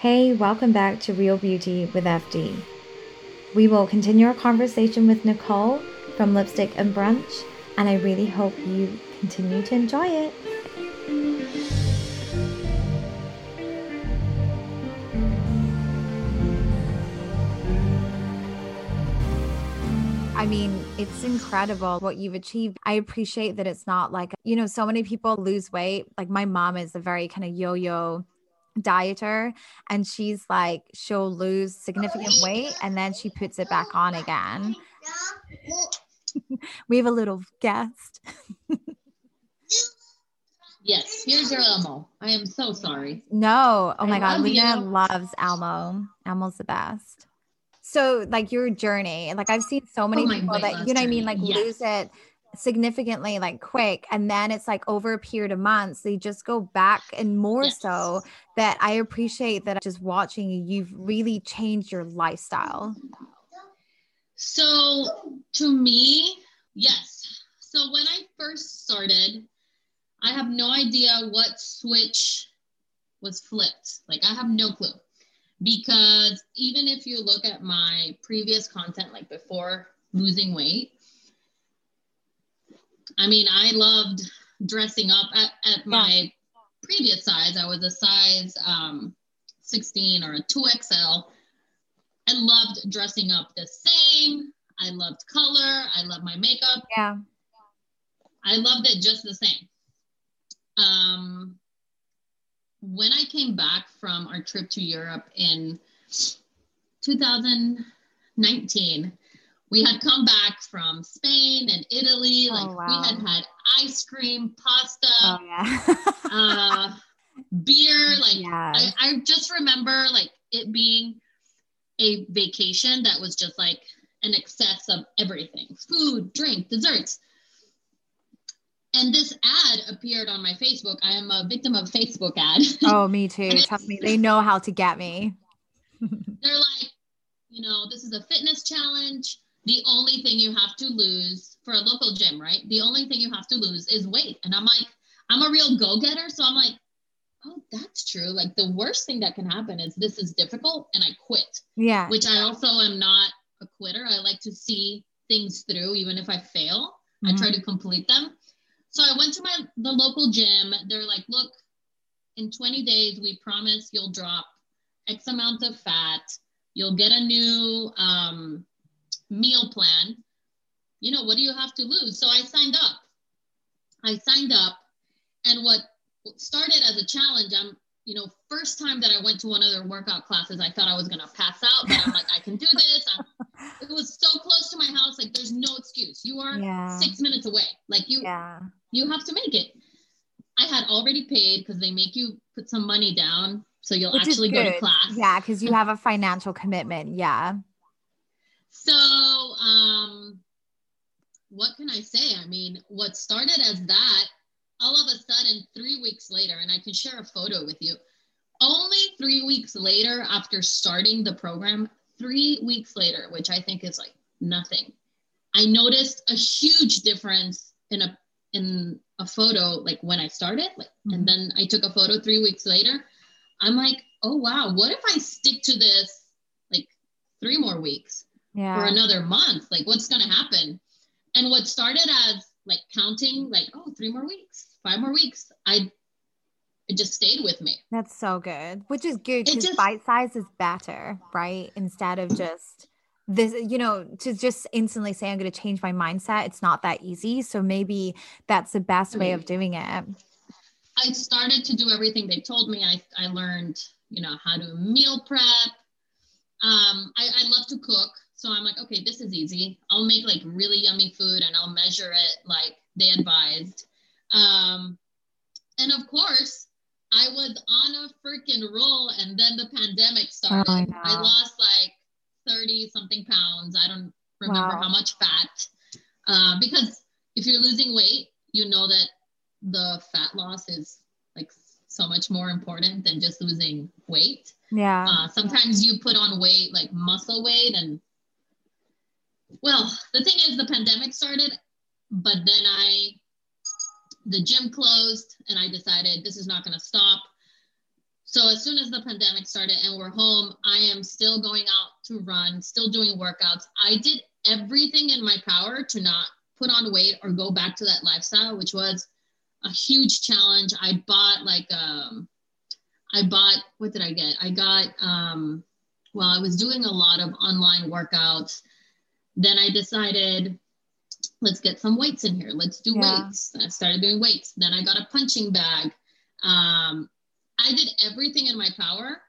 Hey, welcome back to Real Beauty with FD. We will continue our conversation with Nicole from Lipstick and Brunch, and I really hope you continue to enjoy it. I mean, it's incredible what you've achieved. I appreciate that it's not like, you know, so many people lose weight. Like my mom is a very kind of yo yo dieter and she's like she'll lose significant weight and then she puts it back on again. We have a little guest. Yes here's your elmo. I am so sorry. No. Oh my I god lena you. loves elmo. Elmo's the best. So like your journey like i've seen so many oh people that you know what i mean? like yes. lose it significantly like quick and then it's like over a period of months they just go back and more yes. so that i appreciate that just watching you you've really changed your lifestyle. So to me yes. So when i first started i have no idea what switch was flipped. Like i have no clue. Because even if you look at my previous content like before losing weight I mean, I loved dressing up at, at my previous size. I was a size um, 16 or a 2XL and loved dressing up the same. I loved color. I loved my makeup. Yeah. I loved it just the same. Um, when I came back from our trip to Europe in 2019, we had come back from Spain and Italy. Oh, like wow. we had had ice cream, pasta, oh, yeah. uh, beer. Like yes. I, I just remember like it being a vacation that was just like an excess of everything food, drink, desserts. And this ad appeared on my Facebook. I am a victim of Facebook ad. Oh, me too. Trust me, they know how to get me. they're like, you know, this is a fitness challenge the only thing you have to lose for a local gym, right? The only thing you have to lose is weight. And I'm like, I'm a real go getter. So I'm like, oh, that's true. Like the worst thing that can happen is this is difficult and I quit. Yeah. Which I also am not a quitter. I like to see things through, even if I fail, mm-hmm. I try to complete them. So I went to my the local gym. They're like, look, in 20 days, we promise you'll drop X amount of fat. You'll get a new um, meal plan, you know, what do you have to lose? So I signed up. I signed up. And what started as a challenge, I'm, you know, first time that I went to one of their workout classes, I thought I was going to pass out, but I'm like, I can do this. I'm, it was so close to my house. Like there's no excuse. You are yeah. six minutes away. Like you, yeah. you have to make it. I had already paid because they make you put some money down. So you'll Which actually go to class. Yeah. Cause you have a financial commitment. Yeah. So, um, what can I say? I mean, what started as that, all of a sudden, three weeks later, and I can share a photo with you. Only three weeks later, after starting the program, three weeks later, which I think is like nothing, I noticed a huge difference in a in a photo like when I started, like, mm-hmm. and then I took a photo three weeks later. I'm like, oh wow, what if I stick to this like three more weeks? Yeah. for another month. Like, what's going to happen? And what started as like counting, like, oh, three more weeks, five more weeks, I it just stayed with me. That's so good, which is good because bite size is better, right? Instead of just this, you know, to just instantly say, I'm going to change my mindset, it's not that easy. So maybe that's the best way of doing it. I started to do everything they told me. I, I learned, you know, how to meal prep. Um, I, I love to cook. So I'm like, okay, this is easy. I'll make like really yummy food and I'll measure it like they advised. Um, and of course, I was on a freaking roll and then the pandemic started. Oh, I, I, lost like 30 something pounds. I don't remember wow. how much fat. Uh, because if you're losing weight, you know that the fat loss is like so much more important than just losing weight. Yeah. Uh, sometimes you put on weight like muscle weight and well, the thing is, the pandemic started, but then I, the gym closed, and I decided this is not going to stop. So as soon as the pandemic started and we're home, I am still going out to run, still doing workouts. I did everything in my power to not put on weight or go back to that lifestyle, which was a huge challenge. I bought like um I bought what did I get? I got um well, I was doing a lot of online workouts. Then I decided let's get some weights in here. Let's do yeah. weights. I started doing weights. Then I got a punching bag. Um, I did everything in my power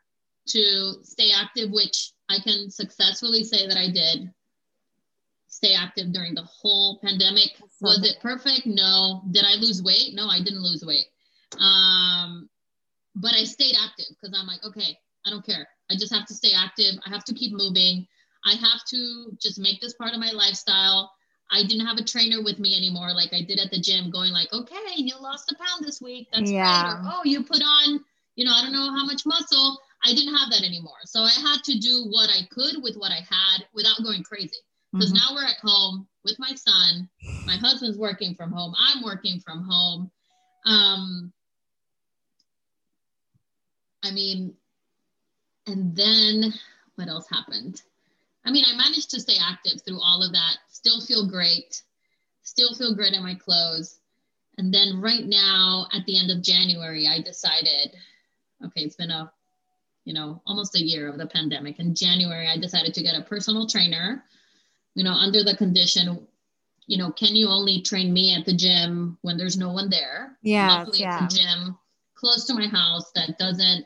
to stay active, which I can successfully say that I did stay active during the whole pandemic. Was it perfect? No. Did I lose weight? No, I didn't lose weight. Um, but I stayed active because I'm like, okay, I don't care. I just have to stay active. I have to keep moving. I have to just make this part of my lifestyle. I didn't have a trainer with me anymore, like I did at the gym, going like, okay, you lost a pound this week. That's yeah. great. Or, oh, you put on, you know, I don't know how much muscle. I didn't have that anymore. So I had to do what I could with what I had without going crazy. Because mm-hmm. now we're at home with my son. My husband's working from home. I'm working from home. Um, I mean, and then what else happened? I mean, I managed to stay active through all of that, still feel great, still feel great in my clothes. And then right now, at the end of January, I decided, okay, it's been a, you know, almost a year of the pandemic. In January, I decided to get a personal trainer, you know, under the condition, you know, can you only train me at the gym when there's no one there? Yeah. Luckily, yeah. it's a gym close to my house that doesn't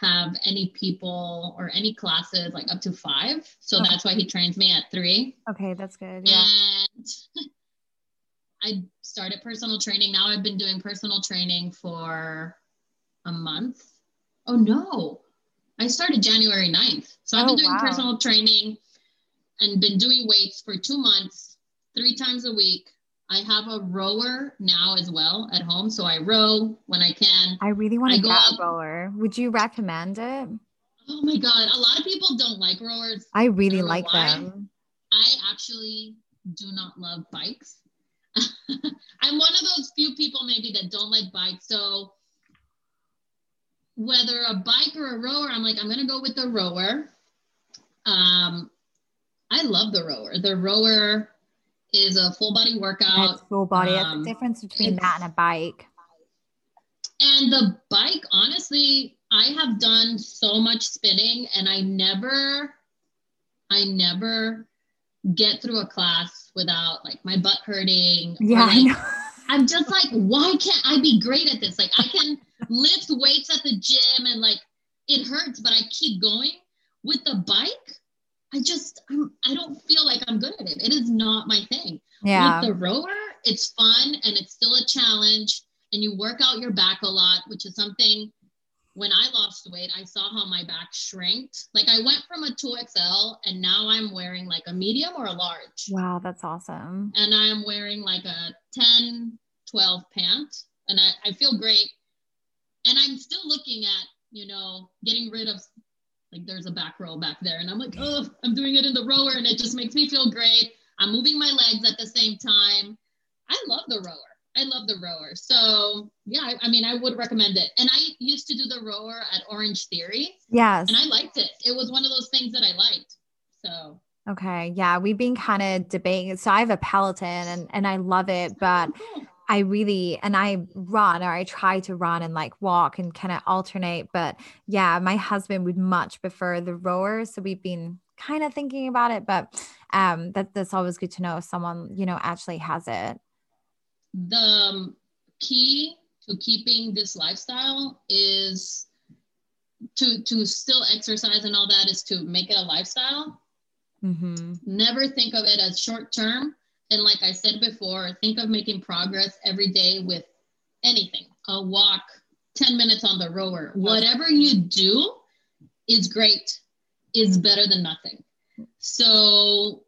have any people or any classes like up to five. So okay. that's why he trains me at three. Okay, that's good. Yeah. And I started personal training. Now I've been doing personal training for a month. Oh no. I started January 9th. So I've oh, been doing wow. personal training and been doing weights for two months, three times a week I have a rower now as well at home. So I row when I can. I really want to get a rower. Would you recommend it? Oh my God. A lot of people don't like rowers. I really I like why. them. I actually do not love bikes. I'm one of those few people maybe that don't like bikes. So whether a bike or a rower, I'm like, I'm going to go with the rower. Um, I love the rower. The rower is a full body workout. That's full body. That's the um, difference between that and a bike. And the bike, honestly, I have done so much spinning and I never, I never get through a class without like my butt hurting. Yeah. Like, I'm just like, why can't I be great at this? Like I can lift weights at the gym and like it hurts, but I keep going. With the bike, I just I'm I don't feel like I'm good at it. It is not my thing. Yeah. With the rower, it's fun and it's still a challenge and you work out your back a lot, which is something when I lost weight, I saw how my back shrank. Like I went from a 2XL and now I'm wearing like a medium or a large. Wow, that's awesome. And I'm wearing like a 10, 12 pant and I, I feel great. And I'm still looking at, you know, getting rid of like there's a back row back there. And I'm like, oh, I'm doing it in the rower and it just makes me feel great. I'm moving my legs at the same time. I love the rower. I love the rower. So yeah, I, I, mean, I would recommend it. And I used to do the rower at Orangetheory. Yes. And I liked it. It was one of those things that I liked. So okay. Yeah. We've been kind of debating. So I have a Peloton and, and I love it, but oh, cool. I really and I run or I try to run and like walk and kind of alternate. But yeah, my husband would much prefer the rower. So we've been kind of thinking about it, but um that that's always good to know if someone, you know, actually has it. The um, key to keeping this lifestyle is to to still exercise and all that is to make it a lifestyle. Mm-hmm. Never think of it as short term and like I said before, think of making progress every day with anything a walk, 10 minutes on the rower. Whatever you do is great, is better than nothing. So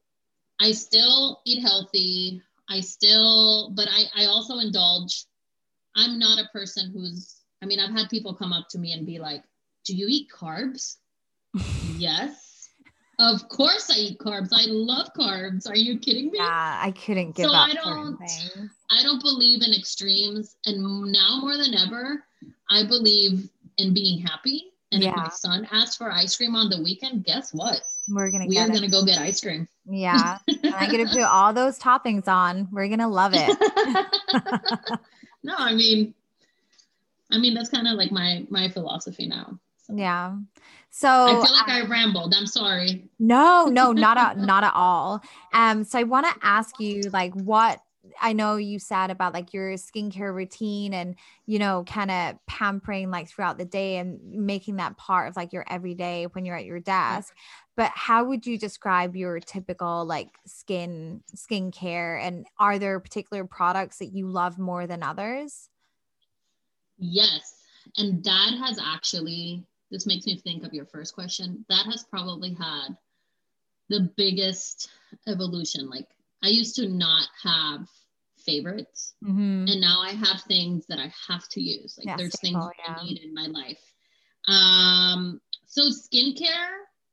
I still eat healthy. I still, but I, I also indulge. I'm not a person who's, I mean, I've had people come up to me and be like, Do you eat carbs? yes. Of course I eat carbs. I love carbs. Are you kidding me? Yeah, I couldn't give so up I don't, I don't believe in extremes. And now more than ever, I believe in being happy. And yeah. if my son asks for ice cream on the weekend, guess what? We're gonna we are it. gonna go get ice cream. Yeah, I'm gonna put all those toppings on. We're gonna love it. no, I mean, I mean that's kind of like my my philosophy now. Yeah. So I feel like I rambled. I'm sorry. No, no, not at not at all. Um, so I want to ask you, like, what I know you said about like your skincare routine and you know kind of pampering like throughout the day and making that part of like your everyday when you're at your desk. But how would you describe your typical like skin skincare and are there particular products that you love more than others? Yes. And that has actually this makes me think of your first question. That has probably had the biggest evolution like I used to not have favorites, mm-hmm. and now I have things that I have to use. Like yeah, there's things yeah. I need in my life. Um, so skincare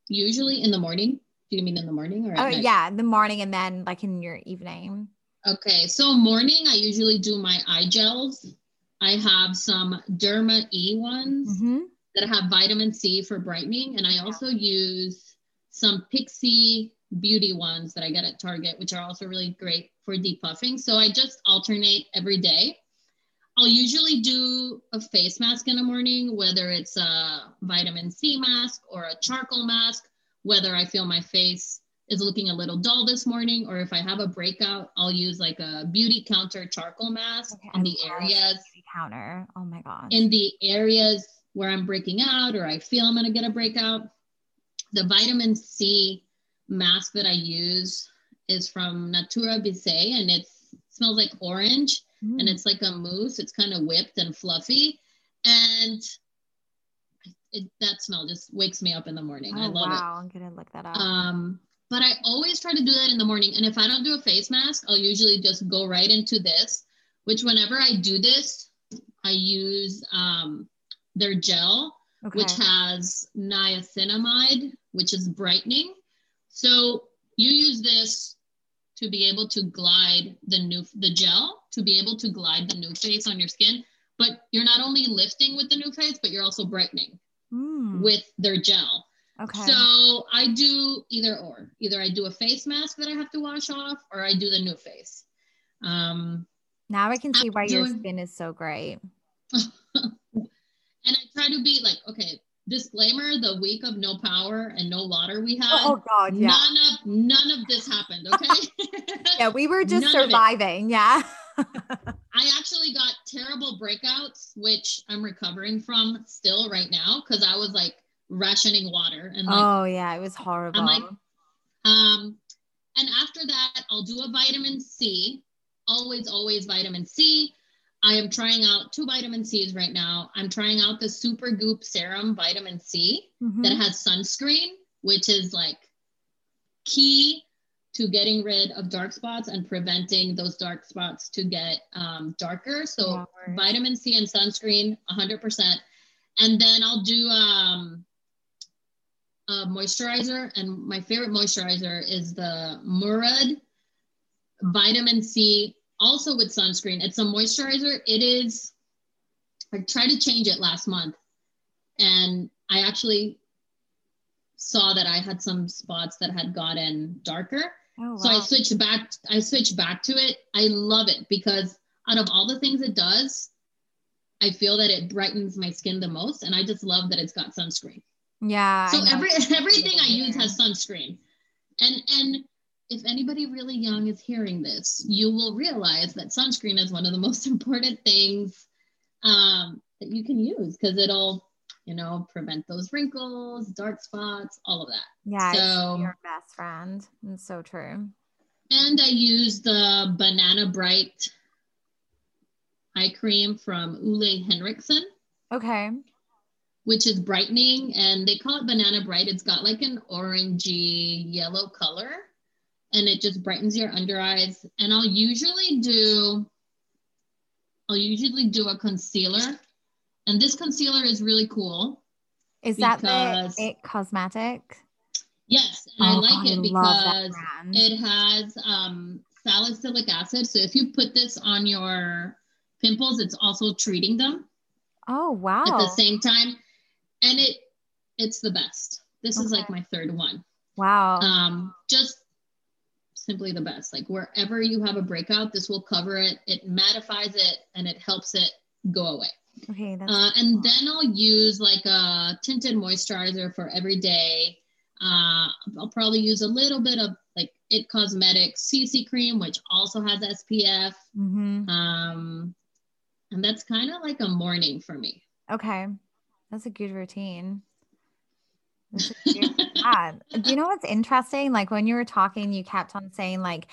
usually in the morning. Do you mean in the morning or? Oh yeah, the morning and then like in your evening. Okay, so morning I usually do my eye gels. I have some Derma E ones mm-hmm. That have vitamin C for brightening, and I also use some Pixi beauty ones that I get at Target, which are also really great for depuffing. So I just alternate every day. I'll usually do a face mask in the morning, whether it's a vitamin C mask or a charcoal mask, whether I feel my face is looking a little dull this morning, or if I have a breakout, I'll use like a Beautycounter charcoal mask okay, in the areas. Counter. Oh my God. In the areas where I'm breaking out or I feel I'm going to get a breakout. The vitamin C mask that I use is from Natura Bissé and it smells like orange mm. and it's like a mousse. It's kind of whipped and fluffy. And it, that smell just wakes me up in the morning. Oh, I love wow. it. Wow, I'm gonna look that up. Um, but I always try to do that in the morning. And if I don't do a face mask, I'll usually just go right into this, which whenever I do this, I use um, their gel, okay. which has niacinamide, which is brightening. So you use this to be able to glide the new the gel to be able to glide the NuFace on your skin. But you're not only lifting with the NuFace, but you're also brightening mm. with their gel. Okay. So I do either or. Either I do a face mask that I have to wash off, or I do the NuFace. Um, now I can see why doing... your skin is so great. and I try to be like, okay, disclaimer the week of no power and no water we had oh god yeah. none of none of this happened okay? Yeah we were just none surviving yeah. I actually got terrible breakouts which i'm recovering from still right now because i was like rationing water and like, oh yeah it was horrible. I'm like um and after that i'll do a vitamin c always always vitamin c I am trying out two vitamin C's right now. I'm trying out the Supergoop Serum Vitamin C mm-hmm. that has sunscreen, which is like key to getting rid of dark spots and preventing those dark spots to get um, darker. So vitamin C and sunscreen, 100%. And then I'll do um, a moisturizer. And my favorite moisturizer is the Murad Vitamin C also with sunscreen. It's a moisturizer. It is, I tried to change it last month and I actually saw that I had some spots that had gotten darker. Oh, wow. So I switched back, I switched back to it. I love it because out of all the things it does, I feel that it brightens my skin the most. And I just love that it's got sunscreen. Yeah. So every everything I use has sunscreen. And and if anybody really young is hearing this, you will realize that sunscreen is one of the most important things um, that you can use because it'll, you know, prevent those wrinkles, dark spots, all of that. Yeah, so, your best friend. It's so true. And I use the Banana Bright eye cream from Ole Henriksen. Okay. Which is brightening, and they call it Banana Bright. It's got like an orangey yellow color and it just brightens your under eyes. And I'll usually do, I'll usually do a concealer. And this concealer is really cool. Is that the It Cosmetic? Yes, and oh, I like I it because it has um, salicylic acid. So if you put this on your pimples, it's also treating them. Oh wow. At the same time. And it it's the best. This okay. is like my third one. Wow. Um just simply the best. Like wherever you have a breakout, this will cover it. It mattifies it and it helps it go away. Okay. Uh, and cool. then I'll use like a tinted moisturizer for every day. Uh, I'll probably use a little bit of like It Cosmetics CC cream, which also has SPF. Mm-hmm. Um, and that's kind of like a morning for me. Okay. That's a good routine. yeah. Do you know what's interesting? Like when you were talking, you kept on saying like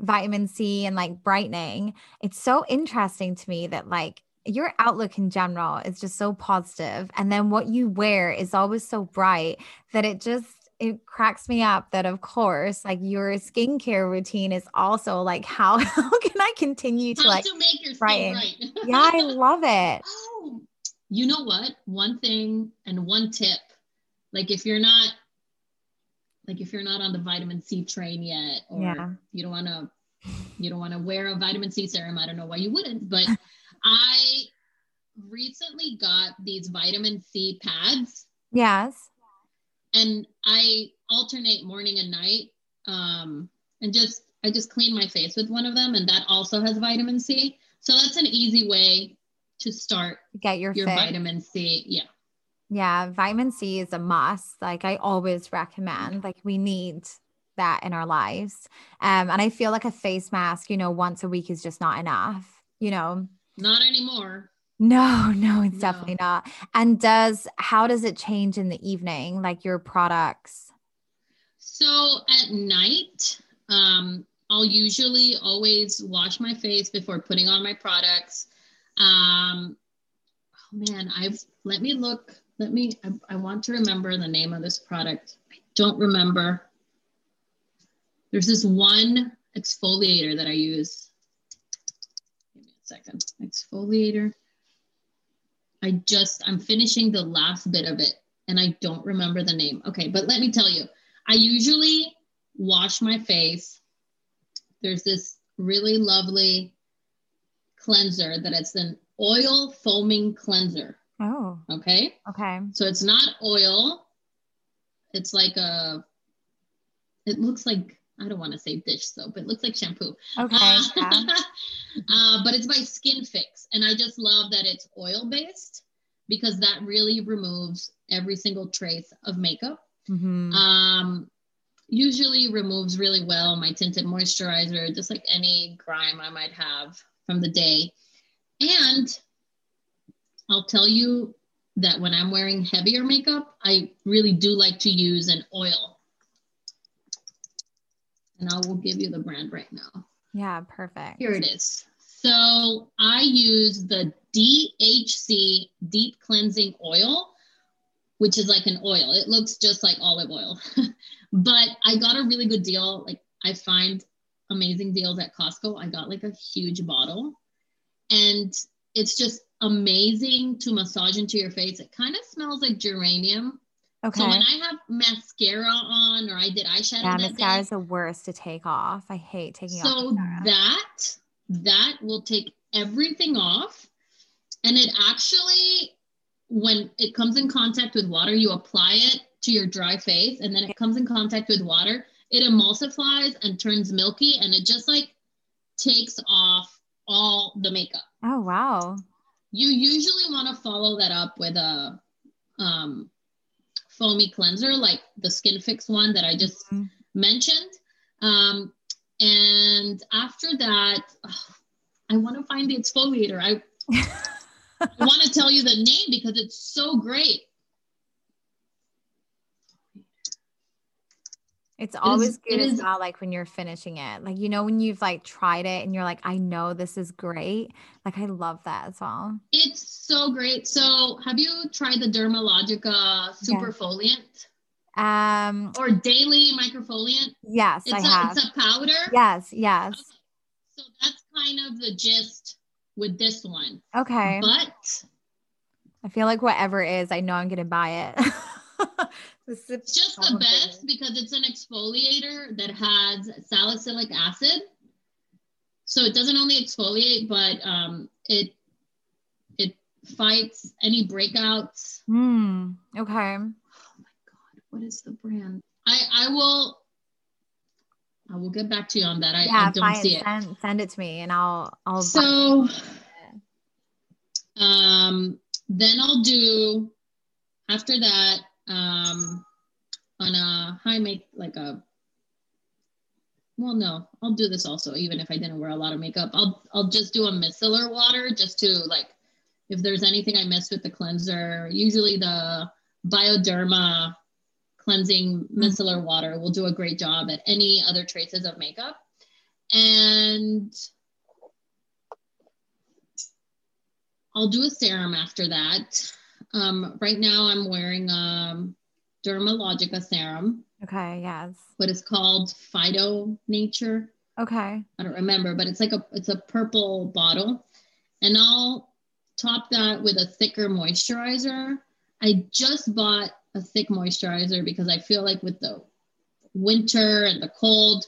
vitamin C and like brightening. It's so interesting to me that like your outlook in general is just so positive and then what you wear is always so bright that it just it cracks me up that of course like your skincare routine is also like how, how can I continue to how like to make your skin bright. yeah, I love it. Oh, you know what? One thing and one tip, like if you're not like if you're not on the vitamin C train yet, or yeah. you don't want to you don't want to wear a vitamin C serum. I don't know why you wouldn't, but I recently got these vitamin C pads. Yes. And I alternate morning and night. Um, and just I just clean my face with one of them, and that also has vitamin C. So that's an easy way to start get your, your vitamin C. Yeah. Yeah, vitamin C is a must. Like I always recommend. Like we need that in our lives. Um, and I feel like a face mask, you know, once a week is just not enough, you know. Not anymore. No, no, it's no. definitely not. And does how does it change in the evening, like your products? So at night, um, I'll usually always wash my face before putting on my products. Um, oh man, I've let me look. Let me. I, I want to remember the name of this product. I don't remember. There's this one exfoliator that I use. Give me a second. Exfoliator. I just, I'm finishing the last bit of it and I don't remember the name. Okay, but let me tell you, I usually wash my face. There's this really lovely cleanser that it's an oil foaming cleanser. Oh. Okay. Okay. So it's not oil. It's like a, it looks like I don't want to say dish soap. It looks like shampoo. Okay. Uh, yeah. uh, but it's by Skinfix. And I just love that it's oil based because that really removes every single trace of makeup. Mm-hmm. Um, usually removes really well my tinted moisturizer, just like any grime I might have from the day. And I'll tell you that when I'm wearing heavier makeup, I really do like to use an oil and I will give you the brand right now. Yeah, perfect. Here it is. So I use the DHC Deep Cleansing Oil, which is like an oil. It looks just like olive oil, but I got a really good deal. Like I find amazing deals at Costco. I got like a huge bottle and it's just amazing to massage into your face. It kind of smells like geranium, Okay. So when I have mascara on or I did eyeshadow, yeah, mascara is the worst to take off. I hate taking so off. So that that will take everything off, and it actually, when it comes in contact with water, you apply it to your dry face, and then it comes in contact with water. It emulsifies and turns milky, and it just like takes off all the makeup. Oh wow! You usually want to follow that up with a um foamy cleanser like the Skinfix one that I just mm-hmm. mentioned. Um, and after that, oh, I want to find the exfoliator. I, I want to tell you the name because it's so great. It's always good as well, like when you're finishing it. Like, you know, when you've like tried it and you're like, I know this is great. Like, I love that as well. It's so great. So, have you tried the Dermalogica Superfoliant? Yeah. Um, or daily microfoliant? Yes, it's I a, have. It's a powder? Yes, yes. Okay. So, that's kind of the gist with this one. Okay. But I feel like whatever it is, I know I'm going to buy it. it's just the best because it's an exfoliator that has salicylic acid. So it doesn't only exfoliate, but um, it it fights, any breakouts. Mm, okay. Oh my god, what is the brand? I I will I will get back to you on that. I, yeah, I don't fine. see it. Send, send it to me and I'll I'll so um then I'll do after that um on a high make like a well no i'll do this also even if i didn't wear a lot of makeup. I'll i'll just do a micellar water just to like if there's anything i miss with the cleanser usually the bioderma cleansing micellar water will do a great job at any other traces of makeup. And i'll do a serum after that um, right now i'm wearing um, Dermalogica serum. Okay, yes. But it's called Phyto Nature. Okay. I don't remember, but it's like a it's a purple bottle. And I'll top that with a thicker moisturizer. I just bought a thick moisturizer because I feel like with the winter and the cold,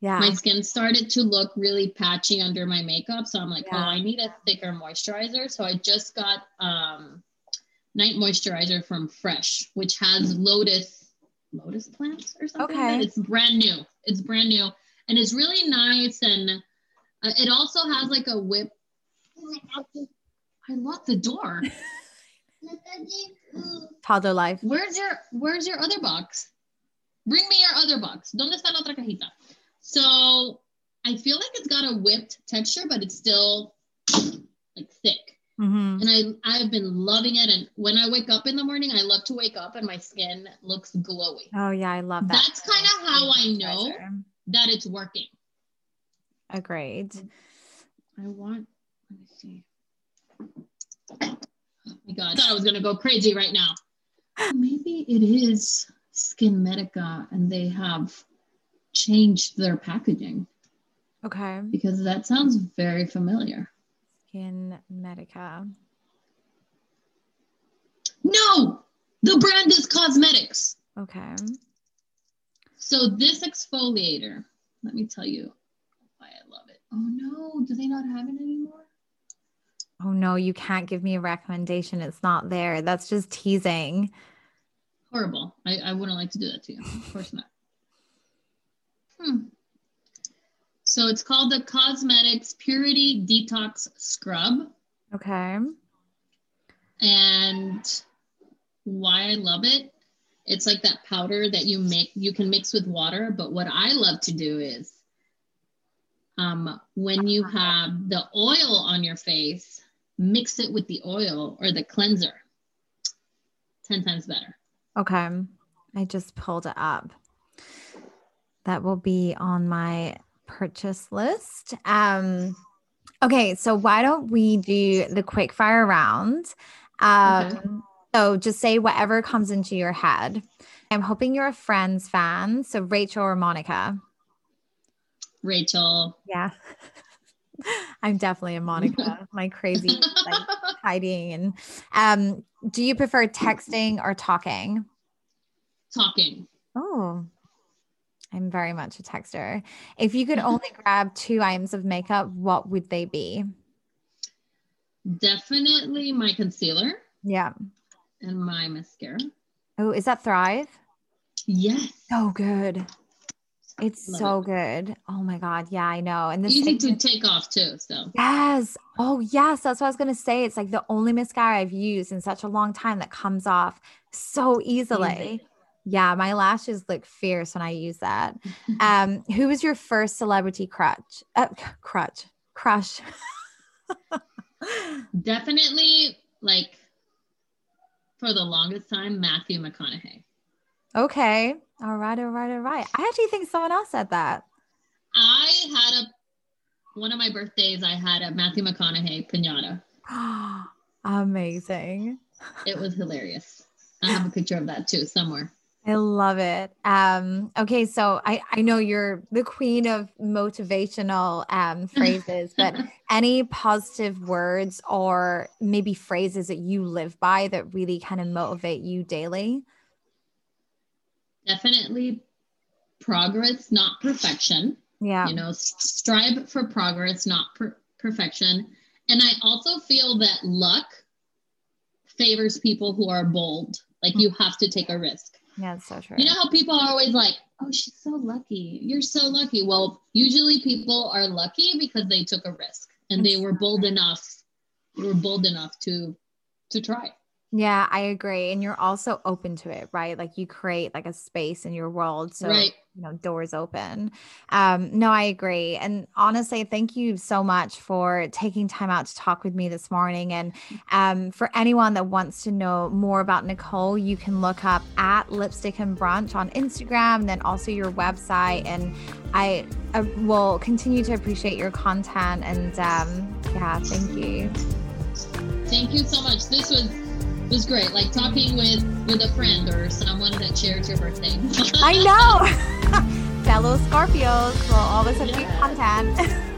yeah. my skin started to look really patchy under my makeup. So I'm like, yeah. oh, I need a thicker moisturizer. So I just got um night moisturizer from Fresh, which has lotus lotus plants or something. Okay. It's brand new. It's brand new and it's really nice and uh, it also has like a whip. I locked the door. Toddler life. Where's your Where's your other box? Bring me your other box. ¿Dónde está la otra cajita? So I feel like it's got a whipped texture, but it's still like thick. Mm-hmm. And I I've been loving it. And when I wake up in the morning, I love to wake up and my skin looks glowy. Oh yeah, I love that. That's kind of how I know that it's working. Agreed. I want. Let me see. Oh my god! I thought I was gonna go crazy right now. Maybe it is SkinMedica, and they have changed their packaging. Okay. Because that sounds very familiar. SkinMedica. No, the brand is Cosmedix. Okay. So this exfoliator, let me tell you why I love it. Oh no, do they not have it anymore? Oh no, you can't give me a recommendation. It's not there. That's just teasing. Horrible. I, I wouldn't like to do that to you. Of course not. Hmm. So it's called the Cosmedix Purity Detox Scrub. Okay. And why I love it, it's like that powder that you make you can mix with water, but what I love to do is um when you have the oil on your face, mix it with the oil or the cleanser. 10 times better. Okay. I just pulled it up. That will be on my purchase list. Um, okay, so why don't we do the quick fire round? Um, okay. So just say whatever comes into your head. I'm hoping you're a Friends fan. So Rachel or Monica? Rachel. Yeah. I'm definitely a Monica. My crazy like hiding and um do you prefer texting or talking? Talking. Oh, I'm very much a texter. If you could only grab two items of makeup, what would they be? Definitely my concealer. Yeah. And my mascara. Oh, is that Thrive? Yes. So good. It's Love so it. good. Oh my god, yeah, I know. And this easy to take off too. So yes. Oh yes, that's what I was gonna say. It's like the only mascara I've used in such a long time that comes off so easily. Easy. Yeah, my lashes look fierce when I use that. Um, who was your first celebrity crutch? Uh, crutch, crush. Definitely, like for the longest time, Matthew McConaughey. Okay. All right. All right. All right. I actually think someone else said that. I had a one of my birthdays. I had a Matthew McConaughey pinata. Ah, amazing. It was hilarious. I have a picture of that too somewhere. I love it. Um, okay, so I, I know you're the queen of motivational um, phrases, but any positive words or maybe phrases that you live by that really kind of motivate you daily? Definitely progress, not perfection. Yeah. You know, strive for progress, not per- perfection. And I also feel that luck favors people who are bold. Like you have to take a risk. Yeah, it's so true. You know how people are always like, "Oh, she's so lucky. You're so lucky." Well, usually people are lucky because they took a risk and they were bold enough. Were bold enough to to try. Yeah, I agree. And you're also open to it, right? Like you create like a space in your world. So right. you know, doors open. Um, no, I agree. And honestly, thank you so much for taking time out to talk with me this morning. And um, for anyone that wants to know more about Nicole, you can look up at lipstick and brunch on Instagram and then also your website. And I, I will continue to appreciate your content. And um, yeah, thank you. Thank you so much. This was was great. Like talking with with a friend or someone that shared your birthday. I know. Fellow Scorpios will always have yeah. great content.